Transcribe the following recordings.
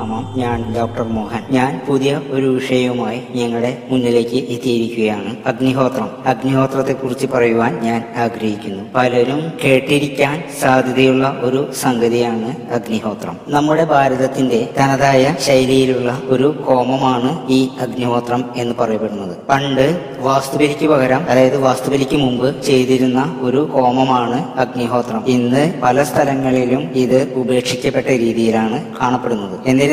പ്രണാമം ഞാൻ ഡോക്ടർ മോഹൻ. ഞാൻ പുതിയ ഒരു വിഷയവുമായി ഞങ്ങളുടെ മുന്നിലേക്ക് എത്തിയിരിക്കുകയാണ്. അഗ്നിഹോത്രം. അഗ്നിഹോത്രത്തെ കുറിച്ച് പറയുവാൻ ഞാൻ ആഗ്രഹിക്കുന്നു. പലരും കേട്ടിരിക്കാൻ സാധ്യതയുള്ള ഒരു സംഗതിയാണ് അഗ്നിഹോത്രം. നമ്മുടെ ഭാരതത്തിന്റെ തനതായ ശൈലിയിലുള്ള ഒരു ഹോമമാണ് ഈ അഗ്നിഹോത്രം എന്ന് പറയപ്പെടുന്നത്. പണ്ട് വാസ്തുബലിക്ക് പകരം അതായത് വാസ്തുബലിക്ക് മുമ്പ് ചെയ്തിരുന്ന ഒരു ഹോമമാണ് അഗ്നിഹോത്രം. ഇന്ന് പല സ്ഥലങ്ങളിലും ഇത് ഉപേക്ഷിക്കപ്പെട്ട രീതിയിലാണ് കാണപ്പെടുന്നത്. എന്നിരുന്നാലും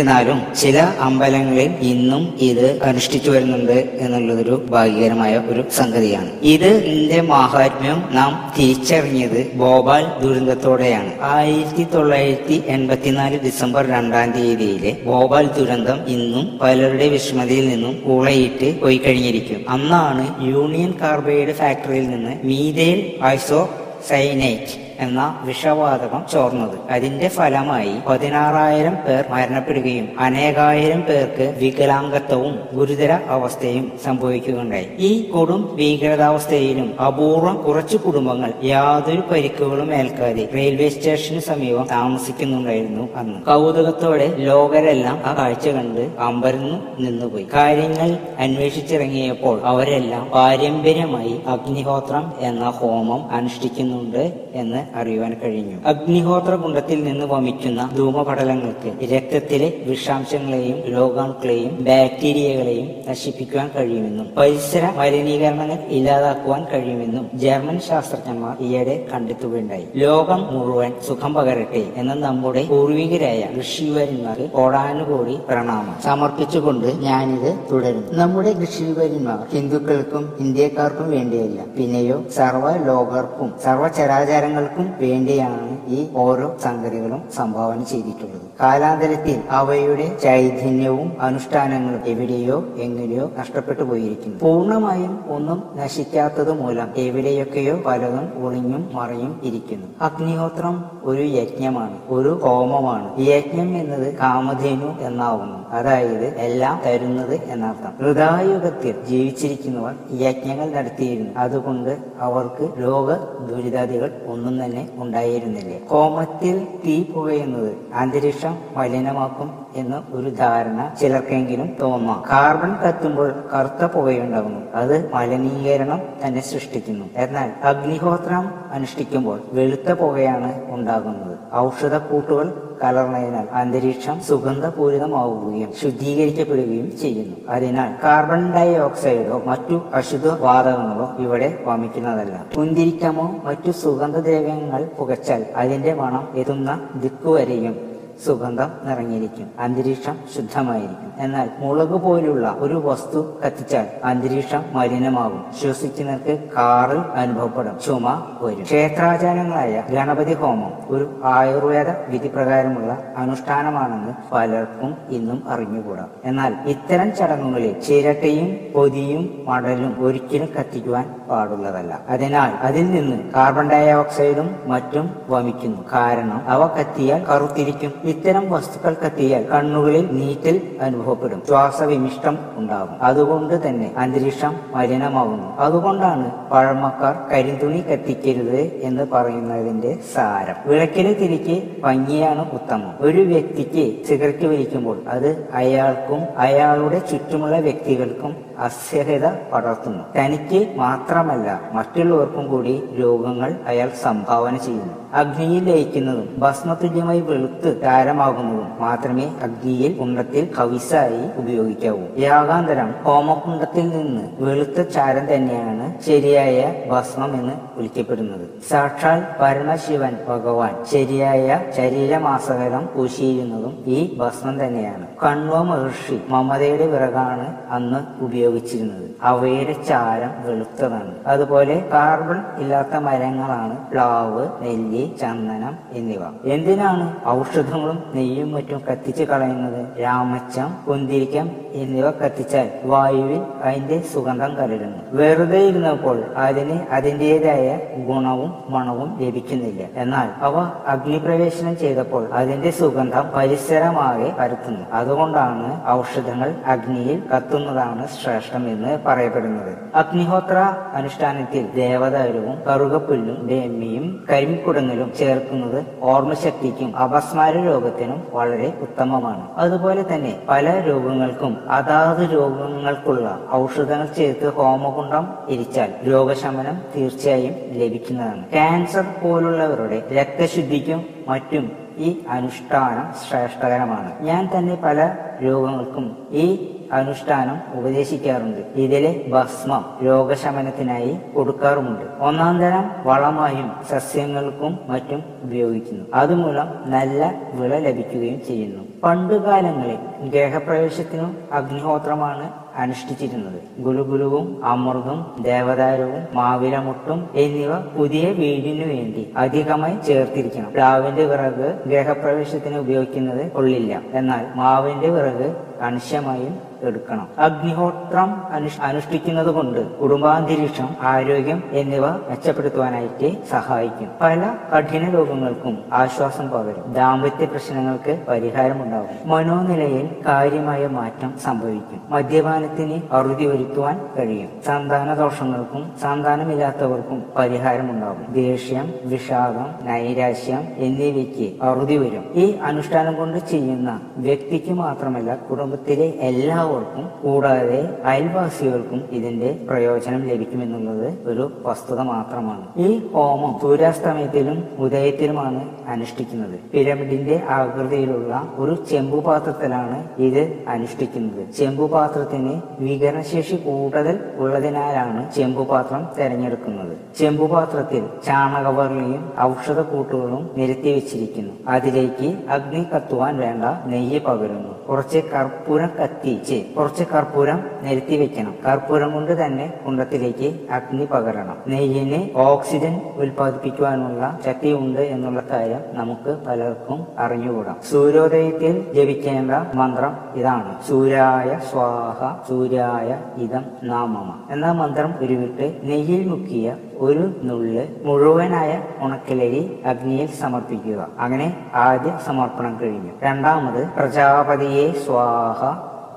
ചില അമ്പലങ്ങളിൽ ഇന്നും ഇത് അനുഷ്ഠിച്ചു വരുന്നുണ്ട് എന്നുള്ളതൊരു ഭാഗ്യകരമായ ഒരു സംഗതിയാണ്. ഇത് ഇതിന്റെ മാഹാത്മ്യം നാം തിരിച്ചറിഞ്ഞത് ഭോപാൽ ദുരന്തത്തോടെയാണ്. ആയിരത്തി തൊള്ളായിരത്തി എൺപത്തിനാല് ഡിസംബർ രണ്ടാം തീയതിയിലെ ഭോപാൽ ദുരന്തം ഇന്നും പലരുടെ വിസ്മൃതിയിൽ നിന്നും ഉളയിട്ട് പോയി കഴിഞ്ഞിരിക്കും അന്നാണ് യൂണിയൻ കാർബൈഡ് ഫാക്ടറിയിൽ നിന്ന് മീതേൽ ഐസോ സൈനൈറ്റ് എന്ന വിഷവാതകം ചോർന്നത്. അതിന്റെ ഫലമായി പതിനാറായിരം പേർ മരണപ്പെടുകയും അനേകായിരം പേർക്ക് വികലാംഗത്വവും ഗുരുതര അവസ്ഥയും സംഭവിക്കുകയുണ്ടായി. ഈ കൊടും ഭീകരതാവസ്ഥയിലും അപൂർവം കുറച്ചു കുടുംബങ്ങൾ യാതൊരു പരിക്കുകളും ഏൽക്കാതെ റെയിൽവേ സ്റ്റേഷന് സമീപം താമസിക്കുന്നുണ്ടായിരുന്നു അന്ന്. കൗതുകത്തോടെ ലോകരെല്ലാം ആ കാഴ്ച കണ്ട് അമ്പരന്നു നിന്നുപോയി. കാര്യങ്ങൾ അന്വേഷിച്ചിറങ്ങിയപ്പോൾ അവരെല്ലാം പാരമ്പര്യമായി അഗ്നിഹോത്രം എന്ന ഹോമം അനുഷ്ഠിക്കുന്നുണ്ട് എന്ന് അറിയുവാൻ കഴിഞ്ഞു. അഗ്നിഹോത്ര കുണ്ടത്തിൽ നിന്ന് വമിക്കുന്ന ധൂമപടലങ്ങൾക്ക് രക്തത്തിലെ വിഷാംശങ്ങളെയും രോഗാണുക്കളെയും ബാക്ടീരിയകളെയും നശിപ്പിക്കുവാൻ കഴിയുമെന്നും പരിസര മലിനീകരണങ്ങൾ ഇല്ലാതാക്കുവാൻ കഴിയുമെന്നും ജർമ്മൻ ശാസ്ത്രജ്ഞന്മാർ ഈയിടെ കണ്ടെത്തുകയുണ്ടായി. ലോകം മുഴുവൻ സുഖം പകരട്ടെ എന്ന നമ്മുടെ പൂർവികരായ ഋഷിവര്യന്മാർക്ക് കോടാനുകൂടി പ്രണാമം. സമർപ്പിച്ചുകൊണ്ട് ഞാനിത് തുടരുന്നു. നമ്മുടെ ഋഷിവര്യന്മാർ ഹിന്ദുക്കൾക്കും ഇന്ത്യക്കാർക്കും വേണ്ടിയല്ല പിന്നെയോ സർവ ലോകർക്കും സർവചരാചരങ്ങൾക്കും വേണ്ടിയാണ് ഈ ഓരോ സംഗതികളും സംഭാവന ചെയ്തിട്ടുള്ളത്. കാലാന്തരത്തിൽ അവയുടെ ചൈതന്യവും അനുഷ്ഠാനങ്ങളും എവിടെയോ എങ്ങനെയോ നഷ്ടപ്പെട്ടു പോയിരിക്കുന്നു. പൂർണമായും ഒന്നും നശിക്കാത്തത് മൂലം എവിടെയൊക്കെയോ പലതും ഒളിഞ്ഞും മറിയും ഇരിക്കുന്നു. അഗ്നിഹോത്രം ഒരു യജ്ഞമാണ് ഒരു ഹോമമാണ്. യജ്ഞം എന്നത് കാമധേനു എന്നാവുന്നു. അതായത് എല്ലാം തരുന്നത് എന്നർത്ഥം. ഹൃദായുഗത്തിൽ ജീവിച്ചിരിക്കുന്നവർ യജ്ഞങ്ങൾ നടത്തിയിരുന്നു. അതുകൊണ്ട് അവർക്ക് ലോക ദുരിതാദികൾ ഒന്നും തന്നെ ഉണ്ടായിരുന്നില്ല? കോമത്തിൽ തീ പുകയുന്നത് അന്തരീക്ഷം മലിനമാക്കും എന്ന ഒരു ധാരണ ചിലർക്കെങ്കിലും തോന്നാം. കാർബൺ കത്തുമ്പോൾ കറുത്ത പുകയുണ്ടാകുന്നു. അത് മലിനീകരണം തന്നെ സൃഷ്ടിക്കുന്നു. എന്നാൽ അഗ്നിഹോത്രം അനുഷ്ഠിക്കുമ്പോൾ വെളുത്ത പുകയാണ് ഉണ്ടാകുന്നത്. ഔഷധക്കൂട്ടുകൾ കലർന്നതിനാൽ അന്തരീക്ഷം സുഗന്ധപൂരിതമാവുകയും ശുദ്ധീകരിക്കപ്പെടുകയും ചെയ്യുന്നു. അതിനാൽ കാർബൺ ഡൈ ഓക്സൈഡോ മറ്റു അശുദ്ധ വാതകങ്ങളോ ഇവിടെ വമിക്കുന്നതല്ല. മുന്തിരിക്കമോ മറ്റു സുഗന്ധദ്രവ്യങ്ങൾ പുകച്ചാൽ അതിന്റെ മണം എത്തുന്ന ദിക്കുവരെയും സുഗന്ധം നിറഞ്ഞിരിക്കും. അന്തരീക്ഷം ശുദ്ധമായിരിക്കും. എന്നാൽ മുളക് പോലുള്ള ഒരു വസ്തു കത്തിച്ചാൽ അന്തരീക്ഷം മലിനമാകും. ശ്വസിക്കുന്നവർക്ക് കാറിൽ അനുഭവപ്പെടും. ചുമ വരും. ക്ഷേത്രാചാരങ്ങളായ ഗണപതി ഹോമം ഒരു ആയുർവേദ വിധി പ്രകാരമുള്ള അനുഷ്ഠാനമാണെന്ന് പലർക്കും ഇന്നും അറിഞ്ഞുകൂടാം. എന്നാൽ ഇത്തരം ചടങ്ങുകളിൽ ചിരട്ടയും പൊതിയും മടലും ഒരിക്കലും കത്തിക്കുവാൻ പാടുള്ളതല്ല. അതിനാൽ അതിൽ നിന്ന് കാർബൺ ഡയോക്സൈഡും മറ്റും വമിക്കുന്നു. കാരണം അവ കത്തിയാൽ കറുത്തിരിക്കും. ഇത്തരം വസ്തുക്കൾ എത്തിയാൽ കണ്ണുകളിൽ നീറ്റൽ അനുഭവപ്പെടും. ശ്വാസവിമിഷ്ടം ഉണ്ടാകും. അതുകൊണ്ട് തന്നെ അന്തരീക്ഷം മലിനമാവുന്നു. അതുകൊണ്ടാണ് പഴമക്കാർ കരിന്തുണി കത്തിക്കരുത് എന്ന് പറയുന്നതിന്റെ സാരം. വിളക്കിലെ തിരിക്ക് ഭംഗിയാണ് ഉത്തമം. ഒരു വ്യക്തിക്ക് സിഗരറ്റ് വലിക്കുമ്പോൾ അത് അയാൾക്കും അയാളുടെ ചുറ്റുമുള്ള വ്യക്തികൾക്കും അസ്വഹത പടർത്തുന്നു. തനിക്ക് മാത്രമല്ല മറ്റുള്ളവർക്കും കൂടി രോഗങ്ങൾ അയാൾ സംഭാവന ചെയ്യുന്നു. അഗ്നിയിൽ ലയിക്കുന്നതും ഭസ്മതുല്യമായി വെളുത്ത് താരമാകുന്നതും മാത്രമേ അഗ്നിയിൽ കുണ്ടത്തിൽ കവിസായി ഉപയോഗിക്കാവൂ. യാഗാന്തരം ഹോമകുണ്ടത്തിൽ നിന്ന് വെളുത്ത ചാരം തന്നെയാണ് ശരിയായ ഭസ്മം എന്ന് വിളിക്കപ്പെടുന്നത്. സാക്ഷാൽ പരമശിവൻ ഭഗവാൻ ശരിയായ ശരീരമാസകരം പൂശിയിരുന്നതും ഈ ഭസ്മം തന്നെയാണ്. കണ്വ മഹർഷി മമതയുടെ വിറകാണ് അന്ന് ഉപയോഗിച്ചിരുന്നത്. അവയുടെ ചാരം വെളുത്തതാണ്. അതുപോലെ കാർബൺ ഇല്ലാത്ത മരങ്ങളാണ് പ്ലാവ് നെല്ലി ചന്ദനം എന്നിവ. എന്തിനാണ് ഔഷധങ്ങളും നെയ്യും മറ്റും കത്തിച്ചു കളയുന്നത്? രാമച്ചം കുന്തിരിക്കം എന്നിവ കത്തിച്ചാൽ വായുവിൽ അതിന്റെ സുഗന്ധം കലരുന്നു. വെറുതെ ഇരുന്നപ്പോൾ അതിന് അതിന്റെതായ ഗുണവും മണവും ലഭിക്കുന്നില്ല. എന്നാൽ അവ അഗ്നിപ്രവേശനം ചെയ്തപ്പോൾ അതിന്റെ സുഗന്ധം പരിസരമാകെ പരത്തുന്നു. അതുകൊണ്ടാണ് ഔഷധങ്ങൾ അഗ്നിയിൽ കത്തുന്നതാണ് ശ്രേഷ്ഠം ശ്രേഷ്ഠം എന്ന് പറയപ്പെടുന്നത്. അഗ്നിഹോത്ര അനുഷ്ഠാനത്തിൽ ദേവദാരുവും കറുകപ്പുല്ലും രമ്യയും കരിമിക്കുടങ്ങലും ചേർക്കുന്നത് ഓർമ്മശക്തിക്കും അപസ്മാര രോഗത്തിനും വളരെ ഉത്തമമാണ്. അതുപോലെ തന്നെ പല രോഗങ്ങൾക്കും അതാത് രോഗങ്ങൾക്കുള്ള ഔഷധങ്ങൾ ചേർത്ത് ഹോമകുണ്ടം ഇരിച്ചാൽ രോഗശമനം തീർച്ചയായും ലഭിക്കുന്നതാണ്. ക്യാൻസർ പോലുള്ളവരുടെ രക്തശുദ്ധിക്കും മറ്റും ഈ അനുഷ്ഠാനം ശ്രേഷ്ഠകരമാണ്. ഞാൻ തന്നെ പല രോഗങ്ങൾക്കും ഈ അനുഷ്ഠാനം ഉപദേശിക്കാറുണ്ട്. ഇതിലെ ഭസ്മം രോഗശമനത്തിനായി കൊടുക്കാറുമുണ്ട്. ഒന്നാം തരം വളമായും സസ്യങ്ങൾക്കും മറ്റും ഉപയോഗിക്കുന്നു. അതുമൂലം നല്ല വിള ലഭിക്കുകയും ചെയ്യുന്നു. പണ്ടുകാലങ്ങളിൽ ഗ്രഹപ്രവേശത്തിനും അഗ്നിഹോത്രമാണ് അനുഷ്ഠിച്ചിരുന്നത്. ഗുലുഗുലുവും അമൃതും ദേവദാരവും മാവിലമുട്ടും എന്നിവ പുതിയ വീടിനു വേണ്ടി അധികമായി ചേർത്തിരിക്കണം. പ്ലാവിന്റെ വിറക് ഗ്രഹപ്രവേശത്തിന് ഉപയോഗിക്കുന്നത് കൊള്ളില്ല. എന്നാൽ മാവിന്റെ വിറക് കണിശമായും എടുക്കണം. അഗ്നിഹോത്രം അനുഷ് അനുഷ്ഠിക്കുന്നത് കൊണ്ട് കുടുംബാന്തരീക്ഷം ആരോഗ്യം എന്നിവ മെച്ചപ്പെടുത്തുവാനായിട്ട് സഹായിക്കും. പല കഠിന രോഗങ്ങൾക്കും ആശ്വാസം പകരും. ദാമ്പത്യ പ്രശ്നങ്ങൾക്ക് പരിഹാരമുണ്ടാകും. മനോനിലയിൽ കാര്യമായ മാറ്റം സംഭവിക്കും. മദ്യപാനത്തിന് അറുതി വരുത്തുവാൻ കഴിയും. സന്താന ദോഷങ്ങൾക്കും സന്താനമില്ലാത്തവർക്കും പരിഹാരമുണ്ടാകും. ദേഷ്യം വിഷാദം നൈരാശ്യം എന്നിവയ്ക്ക് അറുതി വരും. ഈ അനുഷ്ഠാനം കൊണ്ട് ചെയ്യുന്ന വ്യക്തിക്ക് മാത്രമല്ല കുടുംബത്തിലെ എല്ലാവർക്കും കൂടാതെ അയൽവാസികൾക്കും ഇതിന്റെ പ്രയോജനം ലഭിക്കുമെന്നുള്ളത് ഒരു വസ്തുത മാത്രമാണ്. ഈ ഹോമം സൂര്യാസ്തമയത്തിലും ഉദയത്തിലുമാണ് അനുഷ്ഠിക്കുന്നത്. പിരമിഡിന്റെ ആകൃതിയിലുള്ള ഒരു ചെമ്പുപാത്രത്തിലാണ് ഇത് അനുഷ്ഠിക്കുന്നത്. ചെമ്പുപാത്രത്തിന് വികരണശേഷി കൂടുതൽ ഉള്ളതിനാലാണ് ചെമ്പുപാത്രം തെരഞ്ഞെടുക്കുന്നത്. ചെമ്പുപാത്രത്തിൽ ചാണകവർണിയും ഔഷധക്കൂട്ടുകളും നിരത്തി വെച്ചിരിക്കുന്നു അതിലേക്ക് അഗ്നി കത്തുവാൻ വേണ്ട നെയ്യ് പകരുന്നു. കുറച്ച് കർപ്പൂരം കത്തിച്ച് കുറച്ച് കർപ്പൂരം നിരത്തി വെക്കണം കർപ്പൂരം കൊണ്ട് തന്നെ കുണ്ടത്തിലേക്ക് അഗ്നി പകരണം. നെയ്യിന് ഓക്സിജൻ ഉൽപ്പാദിപ്പിക്കുവാനുള്ള ശക്തിയുണ്ട് എന്നുള്ള കാര്യം നമുക്ക് പലർക്കും അറിഞ്ഞുകൂടാം. സൂര്യോദയത്തിൽ ജപിക്കേണ്ട മന്ത്രം ഇതാണ്. സൂര്യായ സ്വാഹ സൂര്യായ ഇതം നാമമ. എന്ന മന്ത്രം ഉരുവിട്ട് നെയ്യിൽ മുക്കിയ ഒരു നുള്ള് മുഴുവനായ ഉണക്കലരി അഗ്നിയിൽ സമർപ്പിക്കുക. അങ്ങനെ ആദ്യ സമർപ്പണം കഴിഞ്ഞു. രണ്ടാമത് പ്രജാപതിയെ സ്വാഹ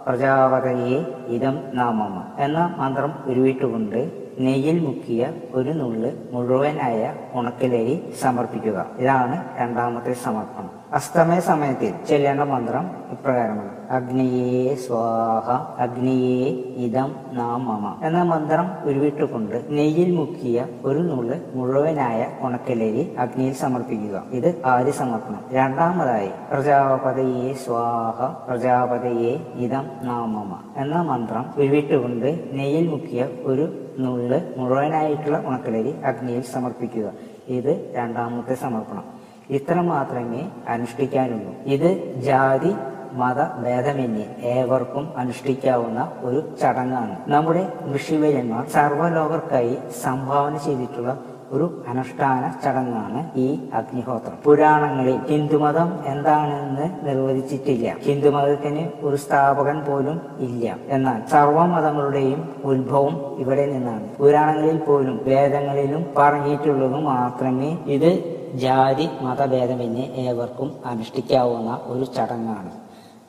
പ്രജാപതിയെ ഇതം നാമമ എന്ന മന്ത്രം ഉരുവിട്ടുകൊണ്ട് നെയ്യിൽ മുക്കിയ ഒരു നുള്ള് മുഴുവനായ ഉണക്കലരി സമർപ്പിക്കുക. ഇതാണ് രണ്ടാമത്തെ സമർപ്പണം. അസ്തമയ സമയത്തിൽ ചെല്ലേണ്ട മന്ത്രം ഇപ്രകാരമാണ്. അഗ്നിയേ സ്വാഹ അഗ്നിയേ ഇതം നാം മമ. എന്ന മന്ത്രം ഉരുവിട്ടുകൊണ്ട് നെയ്യിൽ മുക്കിയ ഒരു നുള്ള് മുഴുവനായ ഉണക്കലേരി അഗ്നിയിൽ സമർപ്പിക്കുക. ഇത് ആദ്യ സമർപ്പണം. രണ്ടാമതായി പ്രജാപതയെ സ്വാഹ പ്രജാപതയെ ഇതം നാം മമ. എന്ന മന്ത്രം ഉരുവിട്ടുകൊണ്ട് നെയ്യിൽ മുക്കിയ ഒരു നുള്ള് മുഴുവനായിട്ടുള്ള ഉണക്കലേരി അഗ്നിയിൽ സമർപ്പിക്കുക. ഇത് രണ്ടാമത്തെ സമർപ്പണം. ഇത്ര മാത്രമേ അനുഷ്ഠിക്കാനുള്ളൂ. ഇത് ജാതി മത ഭേദമന്യേ ഏവർക്കും അനുഷ്ഠിക്കാവുന്ന ഒരു ചടങ്ങാണ്. നമ്മുടെ ഋഷിവര്യന്മാർ സർവലോകർക്കായി സംഭാവന ചെയ്തിട്ടുള്ള ഒരു അനുഷ്ഠാന ചടങ്ങാണ് ഈ അഗ്നിഹോത്രം. പുരാണങ്ങളിൽ ഹിന്ദുമതം എന്താണെന്ന് നിർവചിച്ചിട്ടില്ല. ഹിന്ദുമതത്തിന് ഒരു സ്ഥാപകൻ പോലും ഇല്ല. എന്നാൽ സർവമതങ്ങളുടെയും ഉത്ഭവം ഇവിടെ നിന്നാണ്. പുരാണങ്ങളിൽ പോലും വേദങ്ങളിലും പറഞ്ഞിട്ടുള്ളത് മാത്രമേ ഇത് ജാതി മതഭേദമന്യേ ഏവർക്കും അനുഷ്ഠിക്കാവുന്ന ഒരു ചടങ്ങാണ്.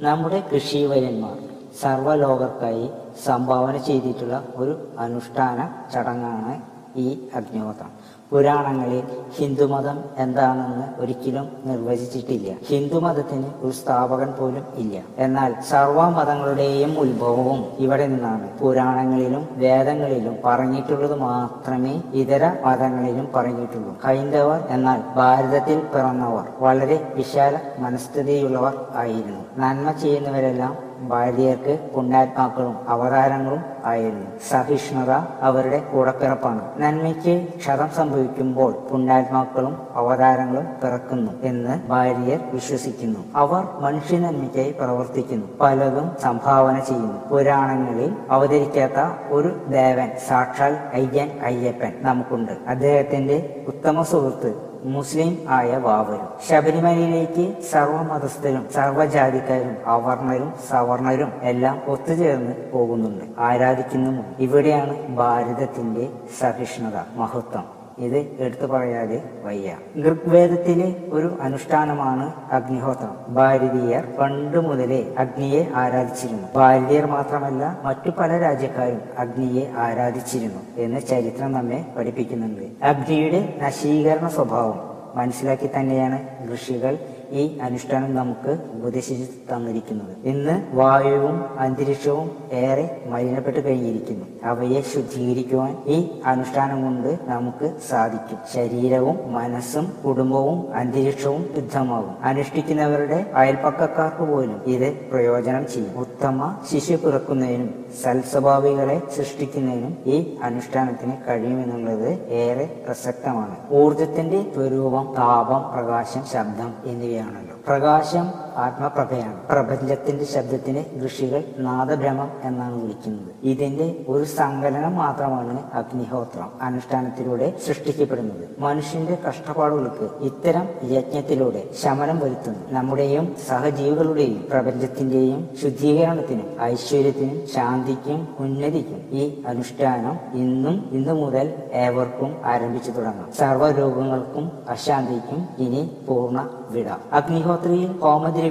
നമ്മുടെ കൃഷിവര്യന്മാർ സർവലോകർക്കായി സംഭാവന ചെയ്തിട്ടുള്ള ഒരു അനുഷ്ഠാന ചടങ്ങാണ് ഈ അഗ്നിഹോത്രം. പുരാണങ്ങളിൽ ഹിന്ദുമതം എന്താണെന്ന് ഒരിക്കലും നിർവചിച്ചിട്ടില്ല. ഹിന്ദുമതത്തിന് ഒരു സ്ഥാപകൻ പോലും ഇല്ല. എന്നാൽ സർവമതങ്ങളുടെയും ഉത്ഭവവും ഇവിടെ നിന്നാണ്. പുരാണങ്ങളിലും വേദങ്ങളിലും പറഞ്ഞിട്ടുള്ളത് മാത്രമേ ഇതര മതങ്ങളിലും പറഞ്ഞിട്ടുള്ളൂ. ഹൈന്ദവർ എന്നാൽ ഭാരതത്തിൽ പിറന്നവർ. വളരെ വിശാല മനസ്ഥിതിയുള്ളവർ ആയിരുന്നു. നന്മ ചെയ്യുന്നവരെല്ലാം ഭാര്യർക്ക് പുണ്യാത്മാക്കളും അവതാരങ്ങളും ആയിരുന്നു. സഹിഷ്ണുത അവരുടെ കൂടപ്പിറപ്പാണ്. നന്മയ്ക്ക് ക്ഷതം സംഭവിക്കുമ്പോൾ പുണ്യാത്മാക്കളും അവതാരങ്ങളും പിറക്കുന്നു എന്ന് ഭാര്യർ വിശ്വസിക്കുന്നു. അവർ മനുഷ്യ നന്മയ്ക്കായി പ്രവർത്തിക്കുന്നു. പലതും സംഭാവന ചെയ്യുന്നു. പുരാണങ്ങളിൽ അവതരിക്കാത്ത ഒരു ദേവൻ സാക്ഷാൽ അയ്യൻ അയ്യപ്പൻ നമുക്കുണ്ട്. അദ്ദേഹത്തിന്റെ ഉത്തമ സുഹൃത്ത് മുസ്ലിം ആയ വാവരും ശബരിമലയിലേക്ക് സർവമതസ്ഥരും സർവജാതിക്കാരും അവർണരും സവർണരും എല്ലാം ഒത്തുചേർന്ന് പോകുന്നുണ്ട്. ആരാധിക്കുന്നുമുണ്ട്. ഇവിടെയാണ് ഭാരതത്തിന്റെ സഹിഷ്ണുത മഹത്വം. ഇത് എടുത്തു പറയാതെ വയ്യ. ഋഗ്വേദത്തിലെ ഒരു അനുഷ്ഠാനമാണ് അഗ്നിഹോത്രം. ഭാരതീയർ പണ്ട് മുതലേ അഗ്നിയെ ആരാധിച്ചിരുന്നു. ഭാരതീയർ മാത്രമല്ല മറ്റു പല രാജ്യക്കാരും അഗ്നിയെ ആരാധിച്ചിരുന്നു എന്ന് ചരിത്രം നമ്മെ പഠിപ്പിക്കുന്നുണ്ട്. അഗ്നിയുടെ നശീകരണ സ്വഭാവം മനസ്സിലാക്കി തന്നെയാണ് ഋഷികൾ ഈ അനുഷ്ഠാനം നമുക്ക് ഉപദേശിച്ചു തന്നിരിക്കുന്നത്. ഇന്ന് വായുവും അന്തരീക്ഷവും ഏറെ മലിനപ്പെട്ട് കഴിഞ്ഞിരിക്കുന്നു. അവയെ ശുദ്ധീകരിക്കുവാൻ ഈ അനുഷ്ഠാനം കൊണ്ട് നമുക്ക് സാധിക്കും. ശരീരവും മനസ്സും കുടുംബവും അന്തരീക്ഷവും ശുദ്ധമാകും. അനുഷ്ഠിക്കുന്നവരുടെ അയൽപ്പക്കക്കാർക്ക് പോലും ഇത് പ്രയോജനം ചെയ്യും. ഉത്തമ ശിശു പിറക്കുന്നതിനും സൽസ്വഭാവികളെ സൃഷ്ടിക്കുന്നതിനും ഈ അനുഷ്ഠാനത്തിന് കഴിയുമെന്നുള്ളത് ഏറെ പ്രസക്തമാണ്. ഊർജത്തിന്റെ സ്വരൂപം താപം പ്രകാശം ശബ്ദം എന്നിവയാണല്ലോ. പ്രകാശം ആത്മപ്രഭയാണ് പ്രപഞ്ചത്തിന്റെ ശബ്ദത്തിന് ഋഷികൾ നാദഭ്രമം എന്നാണ് വിളിക്കുന്നത്. ഇതിന്റെ ഒരു സങ്കലനം മാത്രമാണ് അഗ്നിഹോത്രം അനുഷ്ഠാനത്തിലൂടെ സൃഷ്ടിക്കപ്പെടുന്നത്. മനുഷ്യന്റെ കഷ്ടപ്പാടുകൾക്ക് ഇത്തരം യജ്ഞത്തിലൂടെ ശമനം വരുത്തുന്നു. നമ്മുടെയും സഹജീവികളുടെയും പ്രപഞ്ചത്തിന്റെയും ശുദ്ധീകരണത്തിനും ഐശ്വര്യത്തിനും ശാന്തിക്കും ഉന്നതിക്കും ഈ അനുഷ്ഠാനം ഇന്നും ഇന്നു മുതൽ ഏവർക്കും ആരംഭിച്ചു തുടങ്ങാം. സർവരോഗങ്ങൾക്കും അശാന്തിക്കും ഇനി പൂർണ വിട. അഗ്നിഹോത്രിയിൽ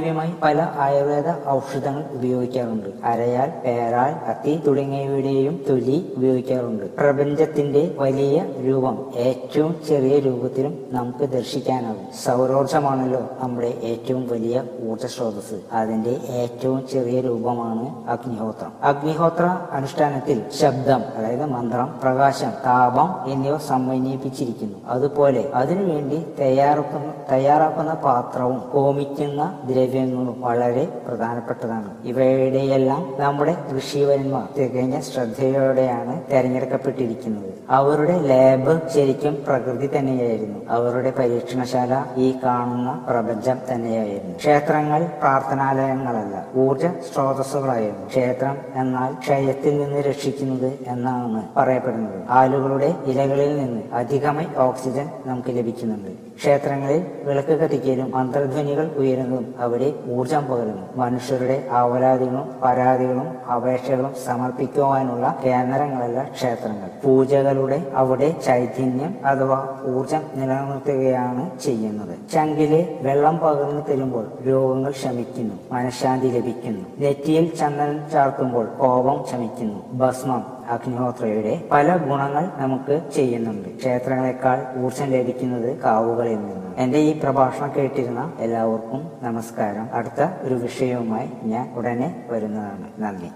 ഹോമദ്രവ്യമായി പല ആയുർവേദ ഔഷധങ്ങൾ ഉപയോഗിക്കാറുണ്ട്. അരയാൽ പേരാൽ കത്തി തുടങ്ങിയവയുടെയും തൊലി ഉപയോഗിക്കാറുണ്ട്. പ്രപഞ്ചത്തിന്റെ വലിയ രൂപം ഏറ്റവും ചെറിയ രൂപത്തിലും നമുക്ക് ദർശിക്കാനാകും. സൗരോർജമാണല്ലോ നമ്മുടെ ഏറ്റവും വലിയ ഊർജ സ്രോതസ് അതിന്റെ ഏറ്റവും ചെറിയ രൂപമാണ് അഗ്നിഹോത്രം. അഗ്നിഹോത്ര അനുഷ്ഠാനത്തിൽ ശബ്ദം അതായത് മന്ത്രം പ്രകാശം താപം എന്നിവ സമന്വയിപ്പിച്ചിരിക്കുന്നു. അതുപോലെ അതിനുവേണ്ടി തയ്യാറാക്കുന്ന തയ്യാറാക്കുന്ന പാത്രവും ഹോമിക്കുന്ന ദ്രവ്യങ്ങളും വളരെ പ്രധാനപ്പെട്ടതാണ്. ഇവയുടെയെല്ലാം നമ്മുടെ ഋഷിവന്മാർ തികഞ്ഞ ശ്രദ്ധയോടെയാണ് തെരഞ്ഞെടുക്കപ്പെട്ടിരിക്കുന്നത്. അവരുടെ ലാബ് ശരിക്കും പ്രകൃതി തന്നെയായിരുന്നു. അവരുടെ പരീക്ഷണശാല ഈ കാണുന്ന പ്രപഞ്ചം തന്നെയായിരുന്നു. ക്ഷേത്രങ്ങൾ പ്രാർത്ഥനാലയങ്ങളല്ല ഊർജ സ്രോതസ്സുകളായിരുന്നു. ക്ഷേത്രം എന്നാൽ ക്ഷയത്തിൽ നിന്ന് രക്ഷിക്കുന്നത് എന്നാണ് പറയപ്പെടുന്നത്. ആലുകളുടെ ഇലകളിൽ നിന്ന് അധികമായി ഓക്സിജൻ നമുക്ക് ലഭിക്കുന്നുണ്ട്. ക്ഷേത്രങ്ങളിൽ വിളക്ക് കത്തിക്കലും മന്ത്രധ്വനികൾ ഉയരുന്നതും അവിടെ ഊർജം പകരുന്നു. മനുഷ്യരുടെ അവരാധികളും പരാതികളും അപേക്ഷകളും സമർപ്പിക്കുവാനുള്ള കേന്ദ്രങ്ങളല്ല ക്ഷേത്രങ്ങൾ. പൂജകളുടെ അവിടെ ചൈതന്യം അഥവാ ഊർജം നിലനിർത്തുകയാണ് ചെയ്യുന്നത്. ചങ്കിലെ വെള്ളം പകർന്നു തരുമ്പോൾ രോഗങ്ങൾ ശമിക്കുന്നു. മനഃശാന്തി ലഭിക്കുന്നു. നെറ്റിയിൽ ചന്ദനം ചാർത്തുമ്പോൾ കോപം ശമിക്കുന്നു. ഭസ്മം അഗ്നിഹോത്രയുടെ പല ഗുണങ്ങൾ നമുക്ക് ചെയ്യുന്നുണ്ട്. ക്ഷേത്രങ്ങളെക്കാൾ ഊർജം ലഭിക്കുന്നത് കാവുകളിൽ നിന്ന് എന്റെ ഈ പ്രഭാഷണം കേട്ടിരുന്ന എല്ലാവർക്കും നമസ്കാരം. അടുത്ത ഒരു വിഷയവുമായി ഞാൻ ഉടനെ വരുന്നതാണ്. നന്ദി.